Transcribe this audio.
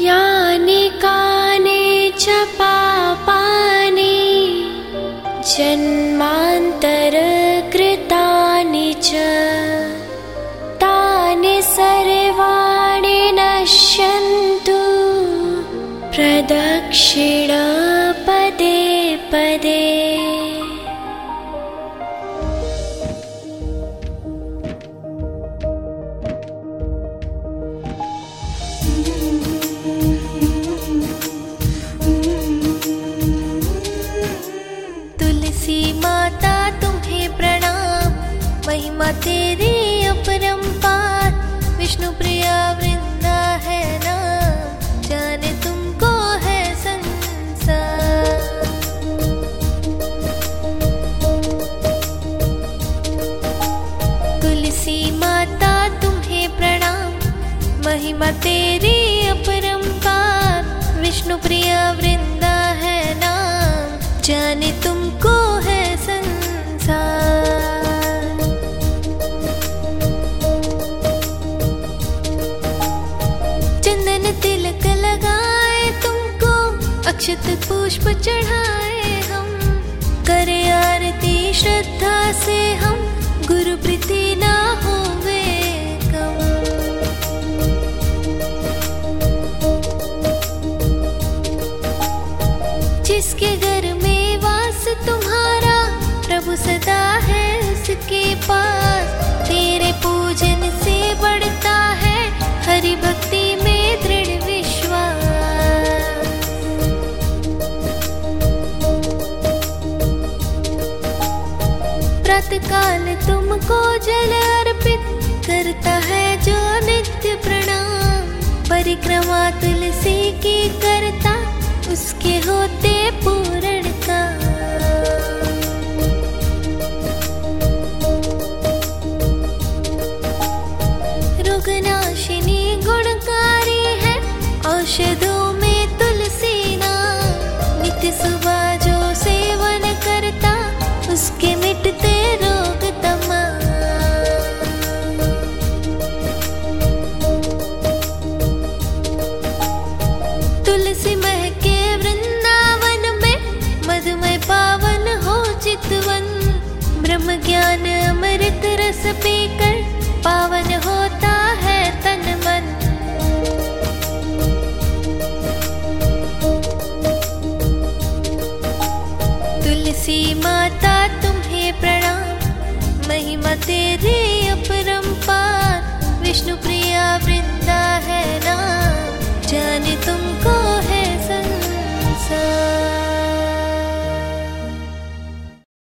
यानि कानि च पापानि जन्मान्तरकृतानि च। तानि सर्वाणि नश्यन्तु प्रदक्षिणपदे तुलसी माता, तुम्हें प्रणाम। महिमा तेरी अपरंपार विष्णु प्रिया वृंदा है नाम। जाने तुमको है संसार। तुलसी माता, तुम्हें प्रणाम। महिमा तेरी अपरंपार विष्णु प्रिया वृंदा है नाम। जाने तुमको अक्षत पुष्प चढ़ाए हम। करे आरती श्रद्धा से हम। गुरु प्रीति ना होवे जिसके घर में वास तुम्हारा, प्रभु सदा है उसके पास। प्रातः काल तुमको जल अर्पित करता है जो नित्य प्रणाम। परिक्रमा तुलसी की करता, उसके होते पूरण का रोगनाशिनी गुणकारी है, औषधों ज्ञान अमृत रस पीकर पावन होता है तन मन। तुलसी माता, तुम्हें प्रणाम। महिमा तेरी